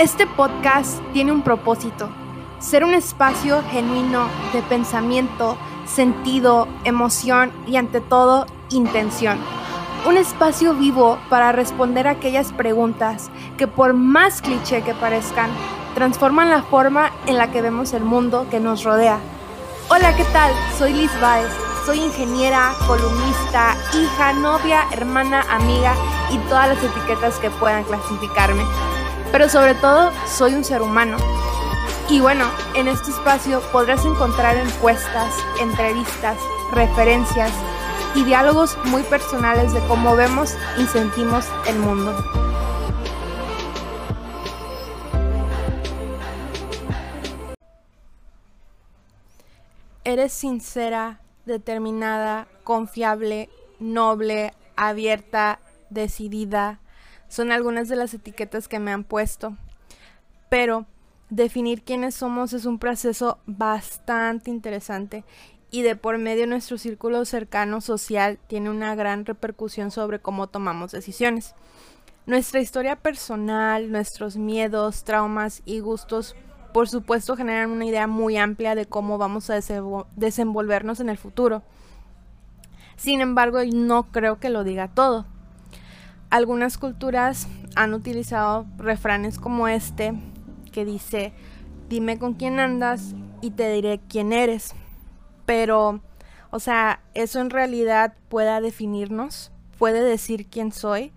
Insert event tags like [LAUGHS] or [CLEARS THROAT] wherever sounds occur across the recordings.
Este podcast tiene un propósito, ser un espacio genuino de pensamiento, sentido, emoción y ante todo intención. Un espacio vivo para responder aquellas preguntas que por más cliché que parezcan, transforman la forma en la que vemos el mundo que nos rodea. Hola, ¿qué tal? Soy Liz Baez. Soy ingeniera, columnista, hija, novia, hermana, amiga y todas las etiquetas que puedan clasificarme. Pero sobre todo, soy un ser humano. Y bueno, en este espacio podrás encontrar encuestas, entrevistas, referencias y diálogos muy personales de cómo vemos y sentimos el mundo. Eres sincera, determinada, confiable, noble, abierta, decidida. Son algunas de las etiquetas que me han puesto. Pero definir quiénes somos es un proceso bastante interesante y de por medio nuestro círculo cercano social tiene una gran repercusión sobre cómo tomamos decisiones. Nuestra historia personal, nuestros miedos, traumas y gustos por supuesto generan una idea muy amplia de cómo vamos a desenvolvernos en el futuro. Sin embargo, no creo que lo diga todo. Algunas culturas han utilizado refranes como este, que dice, dime con quién andas y te diré quién eres. Pero, o sea, eso en realidad pueda definirnos, puede decir quién soy.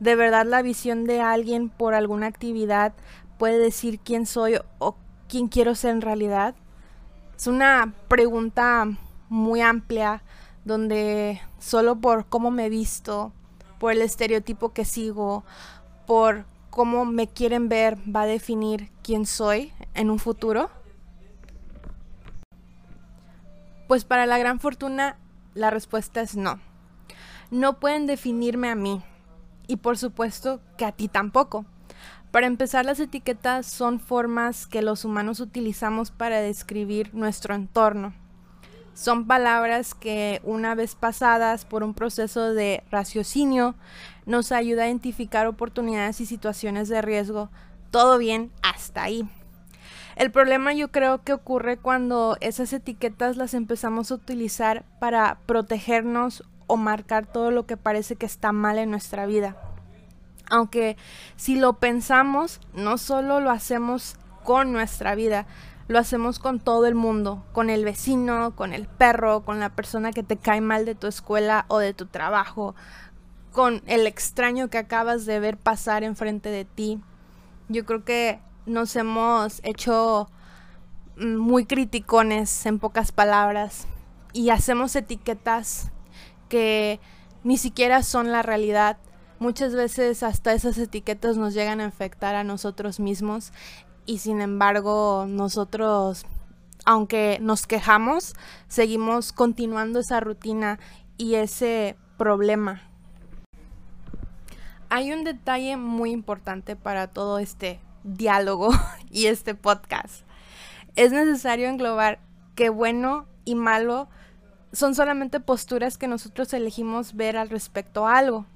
De verdad la visión de alguien por alguna actividad puede decir quién soy o quién quiero ser en realidad? Es una pregunta muy amplia donde solo por cómo me visto, por el estereotipo que sigo, por cómo me quieren ver va a definir quién soy en un futuro? Pues para la gran fortuna la respuesta es no. No pueden definirme a mí y por supuesto que a ti tampoco. Para empezar, las etiquetas son formas que los humanos utilizamos para describir nuestro entorno. Son palabras que una vez pasadas por un proceso de raciocinio nos ayuda a identificar oportunidades y situaciones de riesgo. Todo bien hasta ahí. El problema yo creo que ocurre cuando esas etiquetas las empezamos a utilizar para protegernos o marcar todo lo que parece que está mal en nuestra vida. Aunque si lo pensamos, no solo lo hacemos con nuestra vida, lo hacemos con todo el mundo, con el vecino, con el perro, con la persona que te cae mal de tu escuela o de tu trabajo, con el extraño que acabas de ver pasar enfrente de ti. Yo creo que nos hemos hecho mm, muy criticones en pocas palabras y hacemos etiquetas que ni siquiera son la realidad Muchas veces hasta esas etiquetas nos llegan a afectar a nosotros mismos y sin embargo nosotros, aunque nos quejamos, seguimos continuando esa rutina y ese problema. Hay un detalle muy importante para todo este diálogo [LAUGHS] y este podcast. Es necesario englobar que bueno y malo son solamente posturas que nosotros elegimos ver al respecto a algo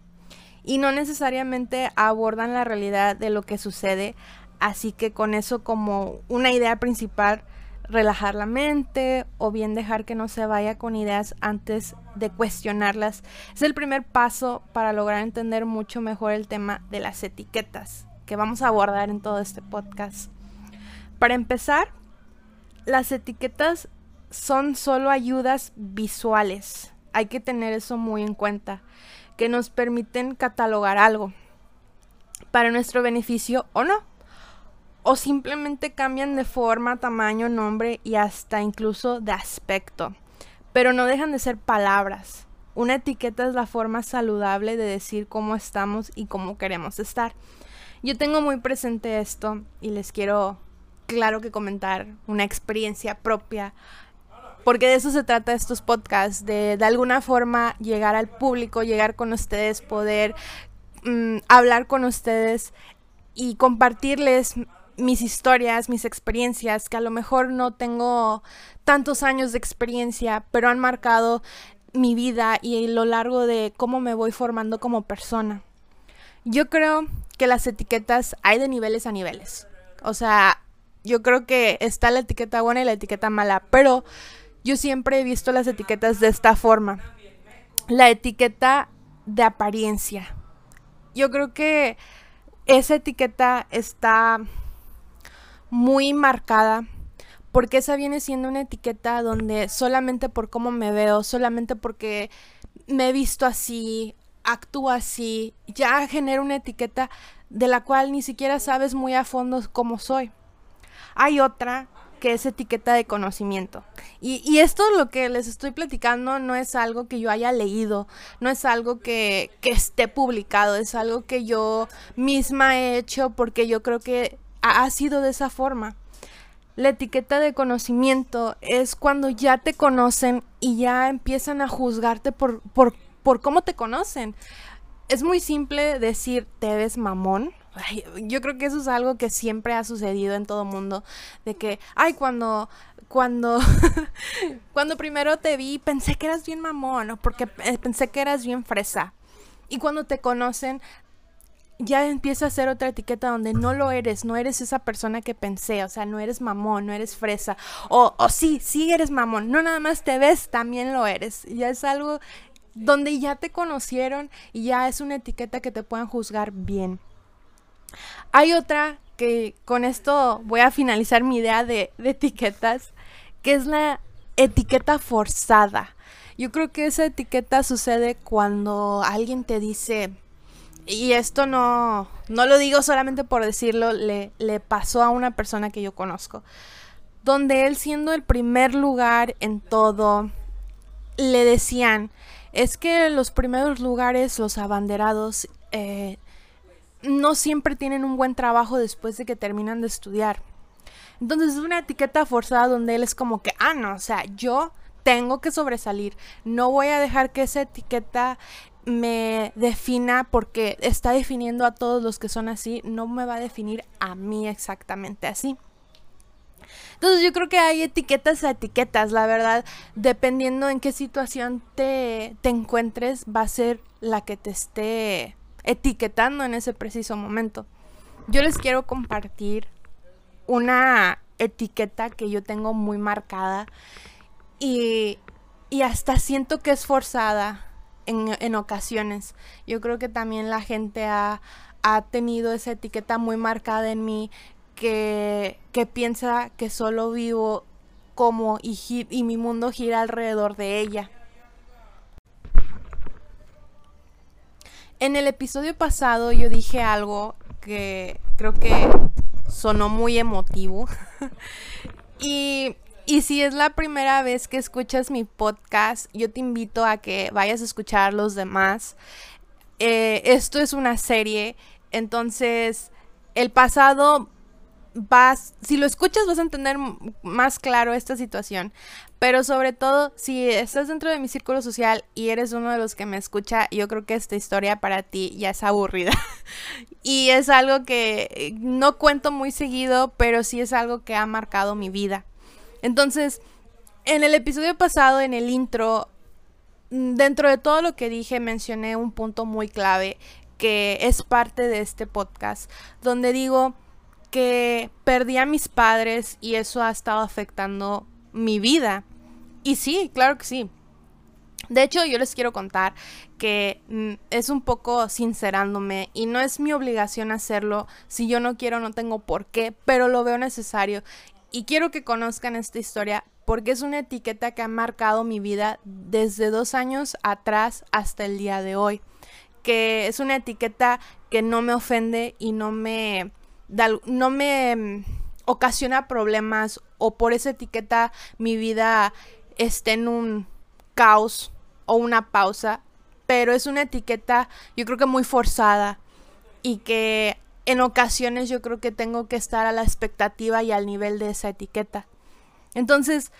y no necesariamente abordan la realidad de lo que sucede, así que con eso como una idea principal, relajar la mente o bien dejar que no se vaya con ideas antes de cuestionarlas, es el primer paso para lograr entender mucho mejor el tema de las etiquetas que vamos a abordar en todo este podcast. Para empezar, las etiquetas son solo ayudas visuales. Hay que tener eso muy en cuenta que nos permiten catalogar algo para nuestro beneficio o no. O simplemente cambian de forma, tamaño, nombre y hasta incluso de aspecto. Pero no dejan de ser palabras. Una etiqueta es la forma saludable de decir cómo estamos y cómo queremos estar. Yo tengo muy presente esto y les quiero, claro que comentar una experiencia propia porque de eso se trata estos podcasts, de de alguna forma llegar al público, llegar con ustedes, poder mm, hablar con ustedes y compartirles mis historias, mis experiencias, que a lo mejor no tengo tantos años de experiencia, pero han marcado mi vida y lo largo de cómo me voy formando como persona. Yo creo que las etiquetas hay de niveles a niveles. O sea, yo creo que está la etiqueta buena y la etiqueta mala, pero yo siempre he visto las etiquetas de esta forma. La etiqueta de apariencia. Yo creo que esa etiqueta está muy marcada porque esa viene siendo una etiqueta donde solamente por cómo me veo, solamente porque me he visto así, actúo así, ya genera una etiqueta de la cual ni siquiera sabes muy a fondo cómo soy. Hay otra que es etiqueta de conocimiento. Y, y, esto lo que les estoy platicando no es algo que yo haya leído, no es algo que, que esté publicado, es algo que yo misma he hecho porque yo creo que ha sido de esa forma. La etiqueta de conocimiento es cuando ya te conocen y ya empiezan a juzgarte por, por, por cómo te conocen. Es muy simple decir, te ves mamón. yo creo que eso es algo que siempre ha sucedido en todo mundo. De que, ay, cuando, cuando, [LAUGHS] cuando primero te vi, pensé que eras bien mamón, o porque eh, pensé que eras bien fresa. Y cuando te conocen, ya empieza a ser otra etiqueta donde no lo eres, no eres esa persona que pensé, o sea, no eres mamón, no eres fresa, o, o sí, sí eres mamón, no nada más te ves, también lo eres, ya es algo donde ya te conocieron y ya es una etiqueta que te pueden juzgar bien. Hay otra que con esto voy a finalizar mi idea de, de etiquetas, que es la etiqueta forzada. Yo creo que esa etiqueta sucede cuando alguien te dice, y esto no, no lo digo solamente por decirlo, le, le pasó a una persona que yo conozco, donde él siendo el primer lugar en todo, le decían, es que los primeros lugares, los abanderados, eh, no siempre tienen un buen trabajo después de que terminan de estudiar. Entonces es una etiqueta forzada donde él es como que, ah, no, o sea, yo tengo que sobresalir. No voy a dejar que esa etiqueta me defina porque está definiendo a todos los que son así, no me va a definir a mí exactamente así. Entonces yo creo que hay etiquetas a etiquetas, la verdad, dependiendo en qué situación te, te encuentres, va a ser la que te esté etiquetando en ese preciso momento. Yo les quiero compartir una etiqueta que yo tengo muy marcada y, y hasta siento que es forzada en, ocasiones. Yo creo que también la gente ha, tenido esa etiqueta muy marcada en mí que, piensa que solo vivo como y, y mi mundo gira alrededor de ella. En el episodio pasado yo dije algo que creo que sonó muy emotivo. [LAUGHS] y y si es la primera vez que escuchas mi podcast, yo te invito a que vayas a escuchar los demás. Eh, esto es una serie, entonces el pasado vas, si lo escuchas vas a entender más claro esta situación, pero sobre todo si estás dentro de mi círculo social y eres uno de los que me escucha, yo creo que esta historia para ti ya es aburrida. [LAUGHS] y es algo que no cuento muy seguido, pero sí es algo que ha marcado mi vida. Entonces, en el episodio pasado, en el intro, mm, dentro de todo lo que dije, mencioné un punto muy clave que es parte de este podcast, donde digo que perdí a mis padres y eso ha estado afectando mi vida. Y sí, claro que sí. De hecho, yo les quiero contar que mm, es un poco sincerándome y no es mi obligación hacerlo. Si yo no quiero, no tengo por qué, pero lo veo necesario. Y quiero que conozcan esta historia porque es una etiqueta que ha marcado mi vida desde dos años atrás hasta el día de hoy. Que es una etiqueta que no me ofende y no me, no me mm, ocasiona problemas o por esa etiqueta mi vida esté en un caos o una pausa. Pero es una etiqueta yo creo que muy forzada y que en ocasiones yo creo que tengo que estar a la expectativa y al nivel de esa etiqueta. Entonces,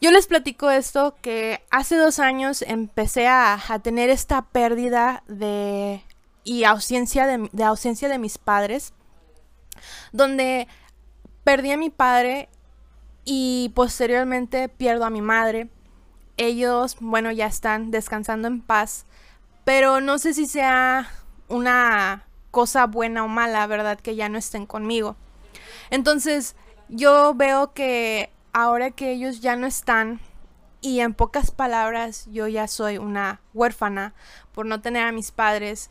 yo les platico esto, que hace dos años empecé a, tener esta pérdida de y ausencia de, de, ausencia de mis padres, donde perdí a mi padre y posteriormente pierdo a mi madre. Ellos, bueno, ya están descansando en paz, pero no sé si sea una cosa buena o mala, ¿verdad? Que ya no estén conmigo. Entonces, yo veo que ahora que ellos ya no están, y en pocas palabras, yo ya soy una huérfana por no tener a mis padres.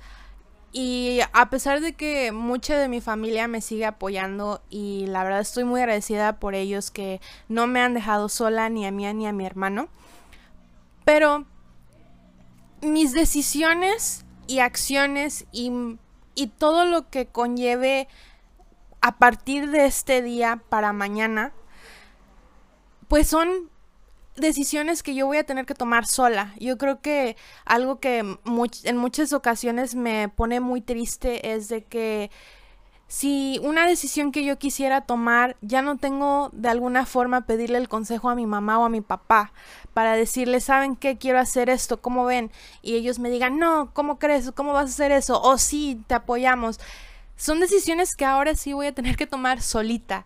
Y a pesar de que mucha de mi familia me sigue apoyando y la verdad estoy muy agradecida por ellos que no me han dejado sola ni a mí ni a mi hermano. Pero mis decisiones y acciones y, y todo lo que conlleve a partir de este día para mañana, pues son decisiones que yo voy a tener que tomar sola. Yo creo que algo que en muchas ocasiones me pone muy triste es de que si una decisión que yo quisiera tomar, ya no tengo de alguna forma pedirle el consejo a mi mamá o a mi papá para decirle, ¿saben qué? Quiero hacer esto, ¿cómo ven? Y ellos me digan, no, ¿cómo crees? ¿Cómo vas a hacer eso? O sí, te apoyamos. Son decisiones que ahora sí voy a tener que tomar solita.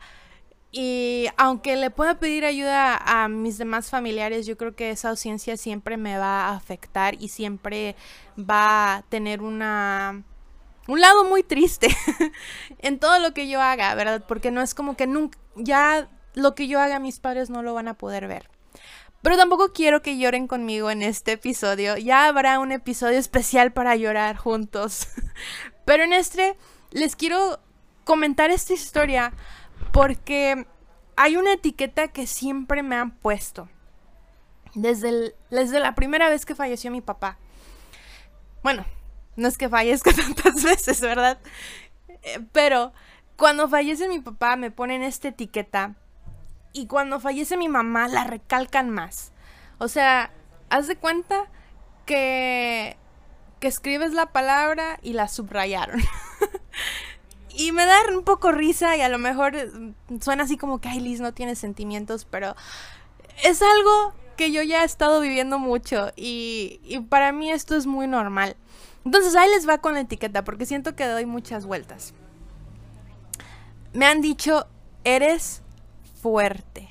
Y aunque le pueda pedir ayuda a mis demás familiares, yo creo que esa ausencia siempre me va a afectar y siempre va a tener una un lado muy triste [LAUGHS] en todo lo que yo haga, ¿verdad? Porque no es como que nunca ya lo que yo haga mis padres no lo van a poder ver. Pero tampoco quiero que lloren conmigo en este episodio. Ya habrá un episodio especial para llorar juntos. [LAUGHS] Pero en este les quiero comentar esta historia porque hay una etiqueta que siempre me han puesto. Desde, desde la primera vez que falleció mi papá. Bueno, no es que fallezca [LAUGHS] tantas veces, ¿verdad? Eh, pero cuando fallece mi papá me ponen esta etiqueta. Y cuando fallece mi mamá la recalcan más. O sea, haz de cuenta que, que escribes la palabra y la subrayaron. [LAUGHS] y me da un poco risa y a lo mejor mm, suena así como que, ay, Liz no tiene sentimientos, pero es algo que yo ya he estado viviendo mucho y, y para mí esto es muy normal. Entonces ahí les va con la etiqueta porque siento que doy muchas vueltas. Me han dicho, eres fuerte.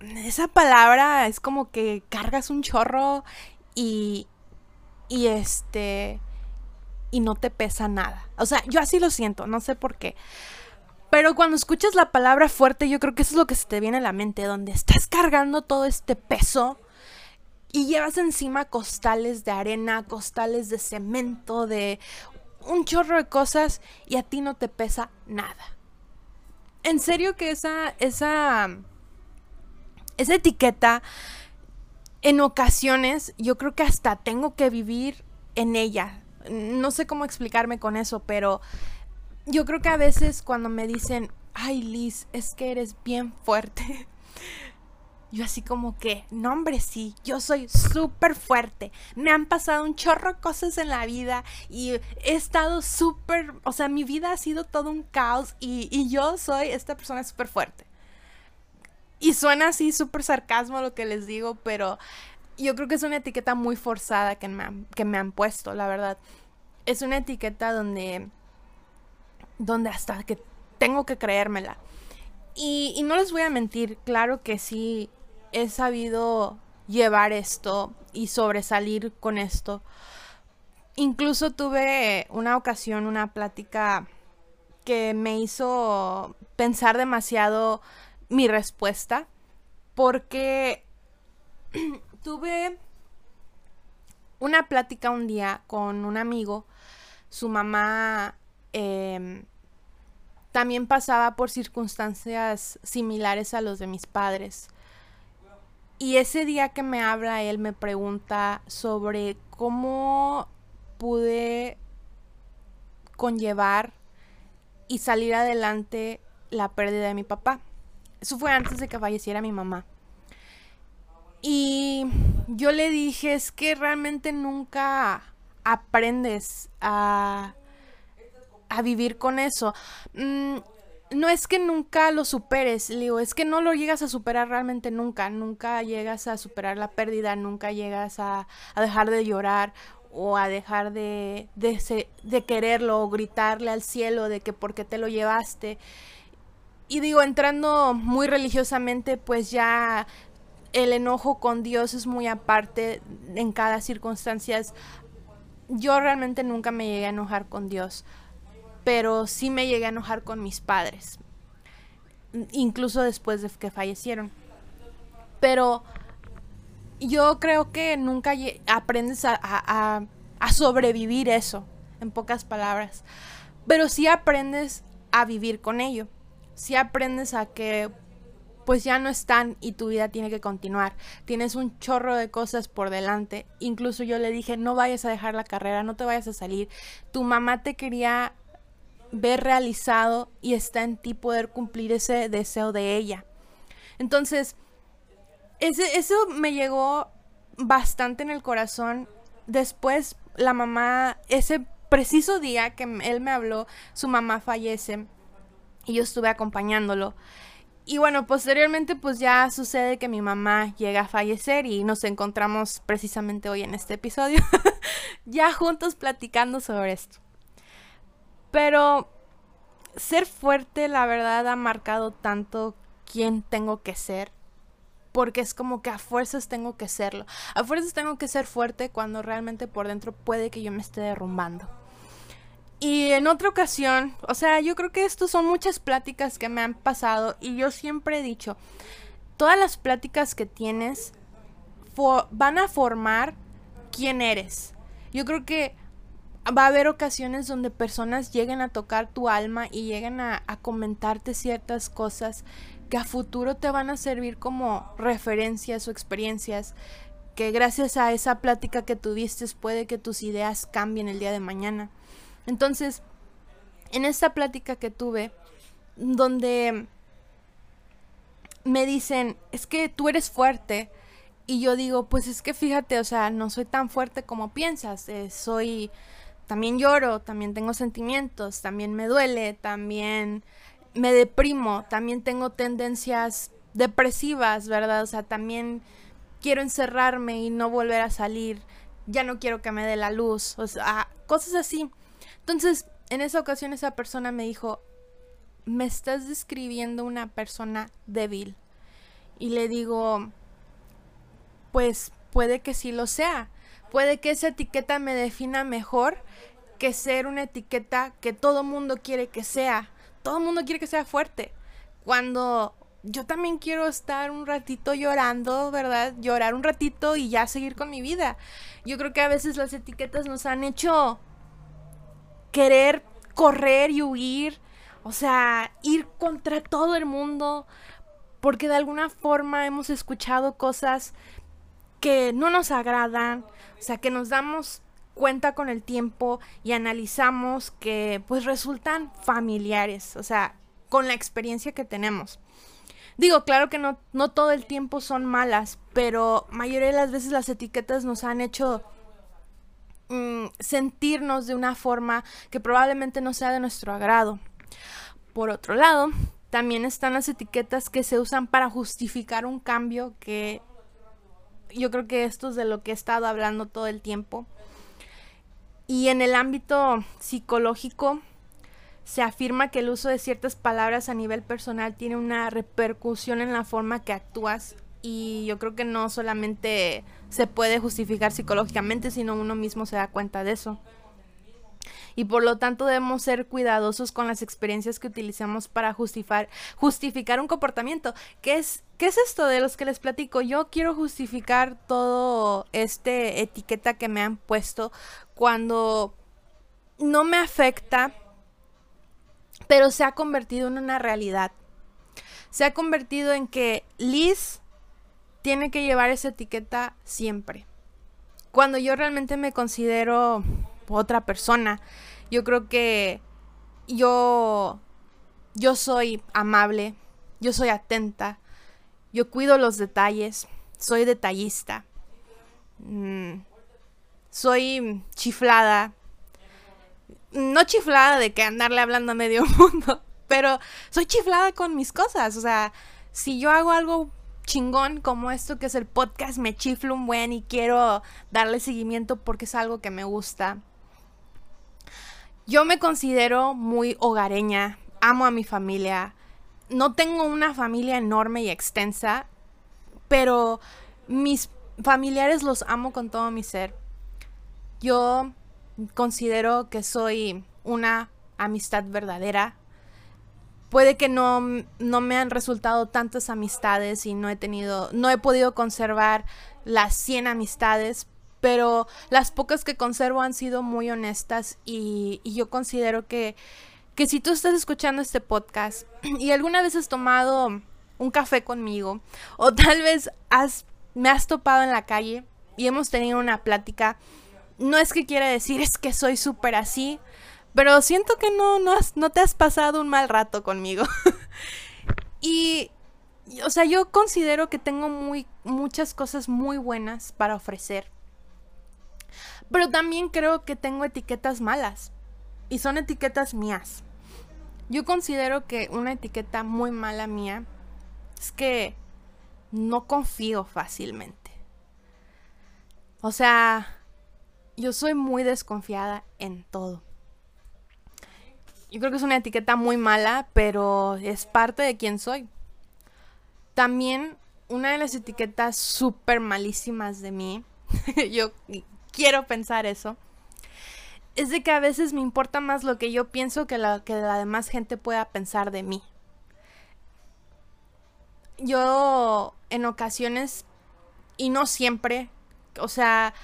Esa palabra es como que cargas un chorro y, y este y no te pesa nada. O sea, yo así lo siento, no sé por qué. Pero cuando escuchas la palabra fuerte, yo creo que eso es lo que se te viene a la mente, donde estás cargando todo este peso y llevas encima costales de arena, costales de cemento, de un chorro de cosas y a ti no te pesa nada. En serio que esa esa esa etiqueta en ocasiones yo creo que hasta tengo que vivir en ella, no sé cómo explicarme con eso, pero yo creo que a veces cuando me dicen, ay Liz, es que eres bien fuerte. Yo así como que, no hombre, sí, yo soy súper fuerte. Me han pasado un chorro cosas en la vida y he estado súper, o sea, mi vida ha sido todo un caos y, y yo soy esta persona súper fuerte. Y suena así súper sarcasmo lo que les digo, pero yo creo que es una etiqueta muy forzada que me han, que me han puesto, la verdad. Es una etiqueta donde, donde hasta que tengo que creérmela. Y, y no les voy a mentir, claro que sí he sabido llevar esto y sobresalir con esto. Incluso tuve una ocasión, una plática que me hizo pensar demasiado mi respuesta, porque [CLEARS THROAT] tuve una plática un día con un amigo, su mamá em, también pasaba por circunstancias similares a los de mis padres. Y ese día que me habla, él me pregunta sobre cómo pude conllevar y salir adelante la pérdida de mi papá. Eso fue antes de que falleciera mi mamá. Y yo le dije, es que realmente nunca aprendes a, a vivir con eso. Mm, no es que nunca lo superes, le digo, es que no lo llegas a superar realmente nunca, nunca llegas a superar la pérdida, nunca llegas a, dejar de llorar o a dejar de, de, de, quererlo o gritarle al cielo de que porque te lo llevaste. Y digo, entrando muy religiosamente, pues ya el enojo con Dios es muy aparte en cada circunstancia. yo realmente nunca me llegué a enojar con Dios, pero sí me llegué a enojar con mis padres, incluso después de que fallecieron. Pero yo creo que nunca aprendes a, sobrevivir eso, en pocas palabras, pero sí aprendes a vivir con ello, sí aprendes a que pues ya no están y tu vida tiene que continuar. Tienes un chorro de cosas por delante. Incluso yo le dije, no vayas a dejar la carrera, no te vayas a salir. Tu mamá te quería ver realizado y está en ti poder cumplir ese deseo de ella. Entonces, ese, eso me llegó bastante en el corazón. Después, la mamá, ese preciso día que él me habló, su mamá fallece y yo estuve acompañándolo. Y bueno, posteriormente pues ya sucede que mi mamá llega a fallecer y nos encontramos precisamente hoy en este episodio, [LAUGHS] ya juntos platicando sobre esto. Pero ser fuerte, la verdad, ha marcado tanto quién tengo que ser. Porque es como que a fuerzas tengo que serlo. A fuerzas tengo que ser fuerte cuando realmente por dentro puede que yo me esté derrumbando. Y en otra ocasión, o sea, yo creo que esto son muchas pláticas que me han pasado y yo siempre he dicho, todas las pláticas que tienes van a formar quién eres. Yo creo que va a haber ocasiones donde personas lleguen a tocar tu alma y lleguen a, comentarte ciertas cosas que a futuro te van a servir como referencias o experiencias que gracias a esa plática que tuviste puede que tus ideas cambien el día de mañana. Entonces, en esta plática que tuve, donde me dicen, es que tú eres fuerte, y yo digo, pues es que fíjate, o sea, no soy tan fuerte como piensas, eh, soy, también lloro, también tengo sentimientos, también me duele, también me deprimo, también tengo tendencias depresivas, ¿verdad? O sea, también quiero encerrarme y no volver a salir, ya no quiero que me dé la luz, o sea, cosas así. Entonces, en esa ocasión esa persona me dijo, me estás describiendo una persona débil. Y le digo, pues puede que sí lo sea. Puede que esa etiqueta me defina mejor que ser una etiqueta que todo mundo quiere que sea. Todo mundo quiere que sea fuerte. Cuando yo también quiero estar un ratito llorando, ¿verdad? Llorar un ratito y ya seguir con mi vida. Yo creo que a veces las etiquetas nos han hecho querer correr y huir, o sea, ir contra todo el mundo, porque de alguna forma hemos escuchado cosas que no nos agradan, o sea, que nos damos cuenta con el tiempo y analizamos que pues resultan familiares, o sea, con la experiencia que tenemos. Digo, claro que no, no todo el tiempo son malas, pero mayoría de las veces las etiquetas nos han hecho Mm, sentirnos de una forma que probablemente no sea de nuestro agrado. Por otro lado, también están las etiquetas que se usan para justificar un cambio que yo creo que esto es de lo que he estado hablando todo el tiempo. Y en el ámbito psicológico se afirma que el uso de ciertas palabras a nivel personal tiene una repercusión en la forma que actúas y yo creo que no solamente se puede justificar psicológicamente, sino uno mismo se da cuenta de eso. Y por lo tanto debemos ser cuidadosos con las experiencias que utilizamos para justificar, justificar un comportamiento. ¿Qué es, ¿Qué es esto de los que les platico? Yo quiero justificar todo este etiqueta que me han puesto cuando no me afecta, pero se ha convertido en una realidad. Se ha convertido en que Liz tiene que llevar esa etiqueta siempre. Cuando yo realmente me considero otra persona, yo creo que yo yo soy amable, yo soy atenta, yo cuido los detalles, soy detallista, mm, soy chiflada, no chiflada de que andarle hablando a medio [LAUGHS] mundo, pero soy chiflada con mis cosas, o sea, si yo hago algo chingón como esto que es el podcast me chiflo un buen y quiero darle seguimiento porque es algo que me gusta. Yo me considero muy hogareña, amo a mi familia. No tengo una familia enorme y extensa, pero mis familiares los amo con todo mi ser. Yo considero que soy una amistad verdadera. Puede que no, no me han resultado tantas amistades y no he tenido, no he podido conservar las 100 amistades, pero las pocas que conservo han sido muy honestas y, yo considero que, que si tú estás escuchando este podcast [CLEARS THROAT] y alguna vez has tomado un café conmigo [LAUGHS] o tal vez has, me has topado en la calle y hemos tenido una plática, no es que quiera decir es que soy súper así, pero siento que no, no, no te has pasado un mal rato conmigo. [LAUGHS] y, o sea, yo considero que tengo muy, muchas cosas muy buenas para ofrecer. Pero también creo que tengo etiquetas malas. Y son etiquetas mías. Yo considero que una etiqueta muy mala mía es que no confío fácilmente. O sea, yo soy muy desconfiada en todo. Yo creo que es una etiqueta muy mala, pero es parte de quién soy. También una de las etiquetas súper malísimas de mí, [LAUGHS] yo quiero pensar eso, es de que a veces me importa más lo que yo pienso que, lo que la demás gente pueda pensar de mí. Yo en ocasiones, y no siempre, o sea,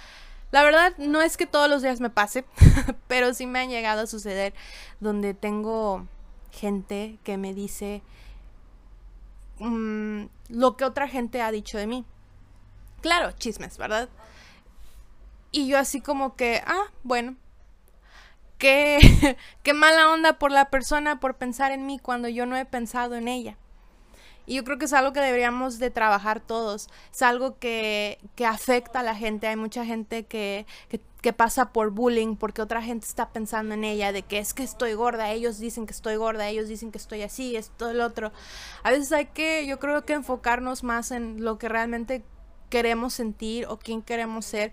la verdad no es que todos los días me pase, [LAUGHS] pero sí me han llegado a suceder donde tengo gente que me dice mm, lo que otra gente ha dicho de mí. Claro, chismes, ¿verdad? Y yo así como que, ah, bueno, qué, [LAUGHS] qué mala onda por la persona por pensar en mí cuando yo no he pensado en ella. Y yo creo que es algo que deberíamos de trabajar todos. Es algo que, que afecta a la gente. Hay mucha gente que, que, que, pasa por bullying porque otra gente está pensando en ella, de que es que estoy gorda, ellos dicen que estoy gorda, ellos dicen que estoy así, esto, el otro. A veces hay que, yo creo que enfocarnos más en lo que realmente queremos sentir o quién queremos ser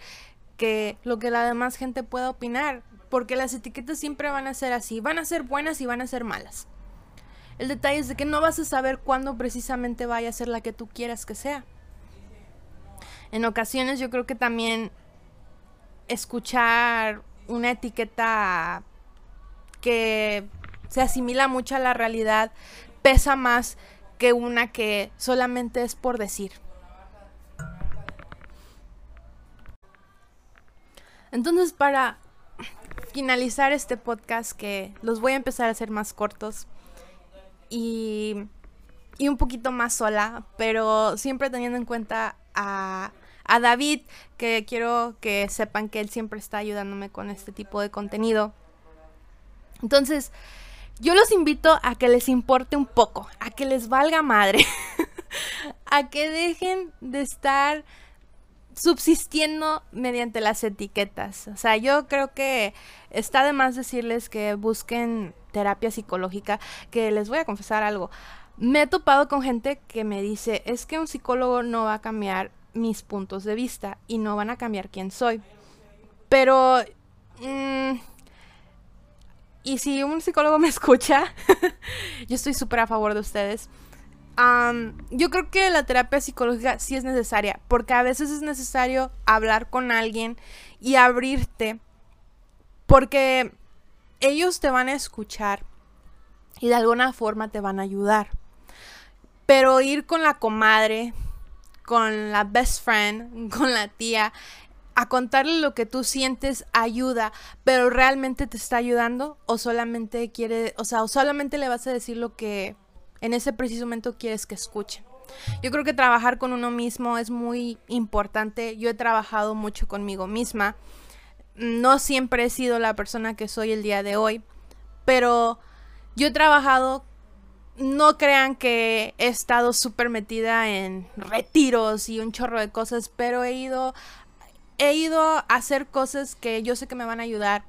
que lo que la demás gente pueda opinar. Porque las etiquetas siempre van a ser así, van a ser buenas y van a ser malas. El detalle es que no vas a saber cuándo precisamente vaya a ser la que tú quieras que sea. En ocasiones yo creo que también escuchar una etiqueta que se asimila mucho a la realidad pesa más que una que solamente es por decir. Entonces para finalizar este podcast que los voy a empezar a hacer más cortos, y, y un poquito más sola, pero siempre teniendo en cuenta a, a David, que quiero que sepan que él siempre está ayudándome con este tipo de contenido. Entonces, yo los invito a que les importe un poco, a que les valga madre, [LAUGHS] a que dejen de estar subsistiendo mediante las etiquetas. O sea, yo creo que está de más decirles que busquen terapia psicológica, que les voy a confesar algo. Me he topado con gente que me dice, es que un psicólogo no va a cambiar mis puntos de vista y no van a cambiar quién soy. Pero... Mm, y si un psicólogo me [LAUGHS] escucha, yo estoy súper a favor de ustedes yo creo que la terapia psicológica sí es necesaria, porque a veces es necesario hablar con alguien y abrirte, porque ellos te van a escuchar y de alguna forma te van a ayudar. Pero ir con la comadre, con la best friend, [LAUGHS] con la tía, a contarle lo que tú sientes ayuda, pero realmente te está ayudando o solamente quiere, o sea, o solamente le vas a decir lo que en ese preciso momento quieres que escuchen. Yo creo que trabajar con uno mismo es muy importante. Yo he trabajado mucho conmigo misma. No siempre he sido la persona que soy el día de hoy, pero yo he trabajado, no crean que he estado súper metida en retiros y un chorro de cosas, pero he ido, he ido a hacer cosas que yo sé que me van a ayudar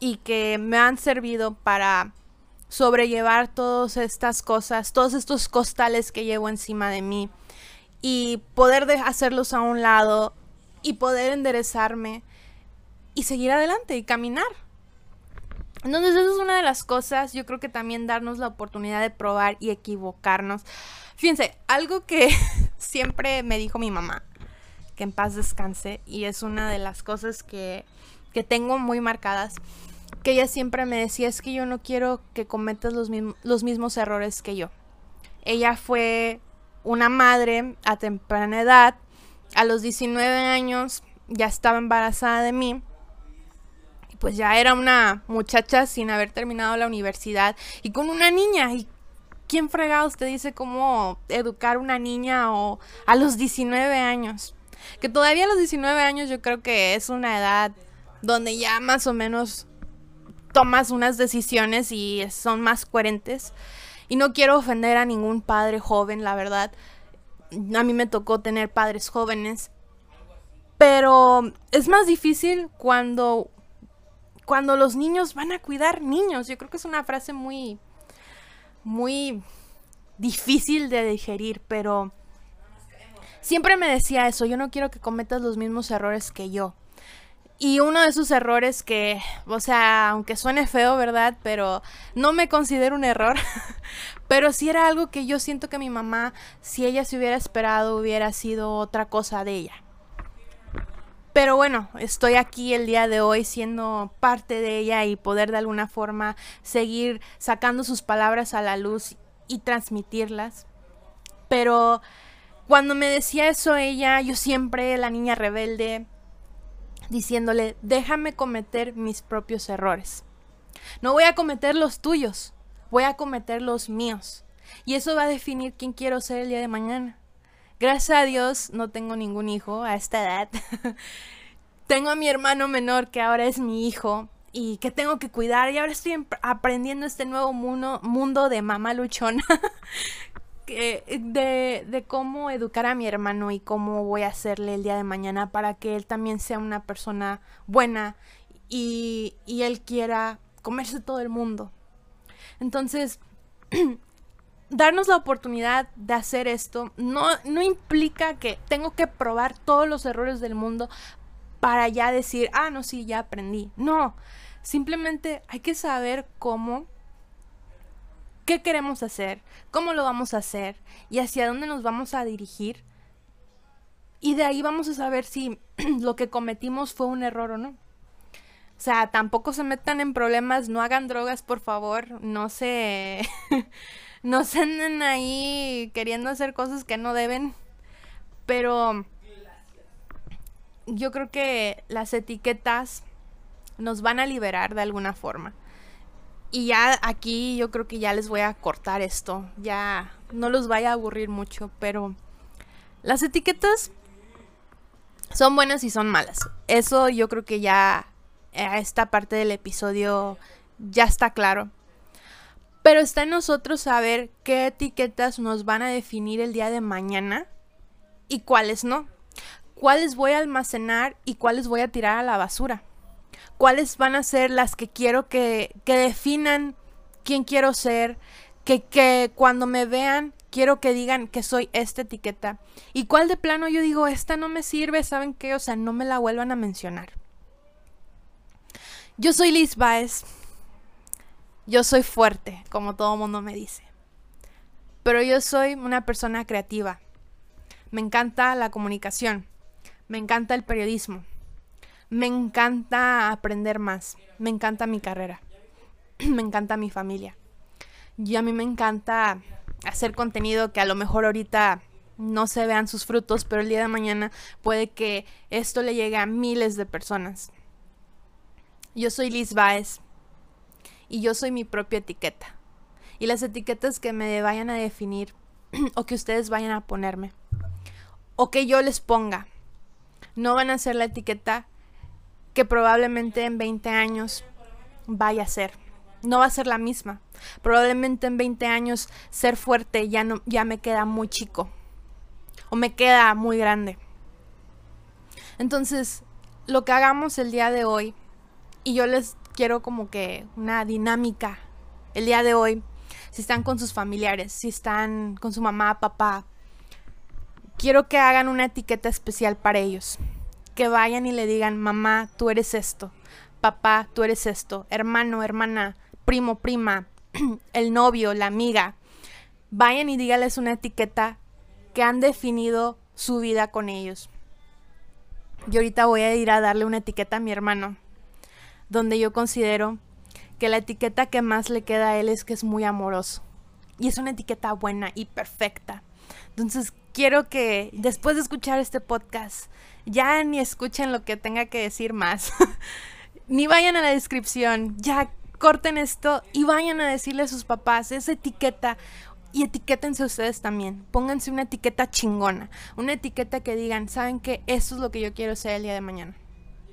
y que me han servido para sobrellevar todas estas cosas, todos estos costales que llevo encima de mí y poder hacerlos a un lado y poder enderezarme y seguir adelante y caminar. Entonces eso es una de las cosas, yo creo que también darnos la oportunidad de probar y equivocarnos. Fíjense, algo que [LAUGHS] siempre me dijo mi mamá, que en paz descanse, y es una de las cosas que, que tengo muy marcadas, que ella siempre me decía, es que yo no quiero que cometas los, los mismos errores que yo. Ella fue una madre a temprana edad, a los 19 años ya estaba embarazada de mí. Y pues ya era una muchacha sin haber terminado la universidad y con una niña. ¿Y quién fregado usted dice cómo educar una niña o a los 19 años? Que todavía a los 19 años yo creo que es una edad donde ya más o menos tomas unas decisiones y son más coherentes. Y no quiero ofender a ningún padre joven, la verdad. A mí me tocó tener padres jóvenes. Pero es más difícil cuando cuando los niños van a cuidar niños. Yo creo que es una frase muy muy difícil de digerir, pero siempre me decía eso, yo no quiero que cometas los mismos errores que yo. Y uno de esos errores que, o sea, aunque suene feo, ¿verdad? Pero no me considero un error. [LAUGHS] Pero sí era algo que yo siento que mi mamá, si ella se hubiera esperado, hubiera sido otra cosa de ella. Pero bueno, estoy aquí el día de hoy siendo parte de ella y poder de alguna forma seguir sacando sus palabras a la luz y transmitirlas. Pero cuando me decía eso ella, yo siempre, la niña rebelde, diciéndole, déjame cometer mis propios errores. No voy a cometer los tuyos, voy a cometer los míos. Y eso va a definir quién quiero ser el día de mañana. Gracias a Dios no tengo ningún hijo a esta edad. [LAUGHS] tengo a mi hermano menor que ahora es mi hijo y que tengo que cuidar y ahora estoy aprendiendo este nuevo mundo, mundo de mamá luchona [LAUGHS] de, de, cómo educar a mi hermano y cómo voy a hacerle el día de mañana para que él también sea una persona buena y, y él quiera comerse todo el mundo. Entonces, [CLEARS THROAT] darnos la oportunidad de hacer esto no, no implica que tengo que probar todos los errores del mundo para ya decir, ah, no, sí, ya aprendí. No, simplemente hay que saber cómo qué queremos hacer, cómo lo vamos a hacer y hacia dónde nos vamos a dirigir. Y de ahí vamos a saber si [CLEARS THROAT] lo que cometimos fue un error o no. O sea, tampoco se metan en problemas, no hagan drogas, por favor, no se [LAUGHS] no se anden ahí queriendo hacer cosas que no deben. Pero yo creo que las etiquetas nos van a liberar de alguna forma. Y ya aquí yo creo que ya les voy a cortar esto. Ya no los vaya a aburrir mucho, pero las etiquetas son buenas y son malas. Eso yo creo que ya a esta parte del episodio ya está claro. Pero está en nosotros saber qué etiquetas nos van a definir el día de mañana y cuáles no. Cuáles voy a almacenar y cuáles voy a tirar a la basura cuáles van a ser las que quiero que, definan quién quiero ser, que, que cuando me vean quiero que digan que soy esta etiqueta. Y cuál de plano yo digo, esta no me sirve, ¿saben qué? O sea, no me la vuelvan a mencionar. Yo soy Liz Baez. Yo soy fuerte, como todo mundo me dice. Pero yo soy una persona creativa. Me encanta la comunicación. Me encanta el periodismo. Me encanta aprender más. Me encanta mi carrera. [CLEARS THROAT] me encanta mi familia. Y a mí me encanta hacer contenido que a lo mejor ahorita no se vean sus frutos, pero el día de mañana puede que esto le llegue a miles de personas. Yo soy Liz Baez y yo soy mi propia etiqueta. Y las etiquetas que me vayan a definir [CLEARS THROAT] o que ustedes vayan a ponerme o que yo les ponga no van a ser la etiqueta que probablemente en 20 años vaya a ser. No va a ser la misma. Probablemente en 20 años ser fuerte ya no ya me queda muy chico o me queda muy grande. Entonces, lo que hagamos el día de hoy y yo les quiero como que una dinámica el día de hoy, si están con sus familiares, si están con su mamá, papá, quiero que hagan una etiqueta especial para ellos que vayan y le digan, mamá, tú eres esto, papá, tú eres esto, hermano, hermana, primo, prima, [CLEARS THROAT] el novio, la amiga. Vayan y dígales una etiqueta que han definido su vida con ellos. Yo ahorita voy a ir a darle una etiqueta a mi hermano. donde yo considero que la etiqueta que más le queda a él es que es muy amoroso. Y es una etiqueta buena y perfecta. Entonces quiero que después de escuchar este podcast, ya ni escuchen lo que tenga que decir más. [LAUGHS] ni vayan a la descripción, ya corten esto y vayan a decirle a sus papás esa etiqueta y etiquétense ustedes también. Pónganse una etiqueta chingona, una etiqueta que digan, ¿saben que Eso es lo que yo quiero ser el día de mañana.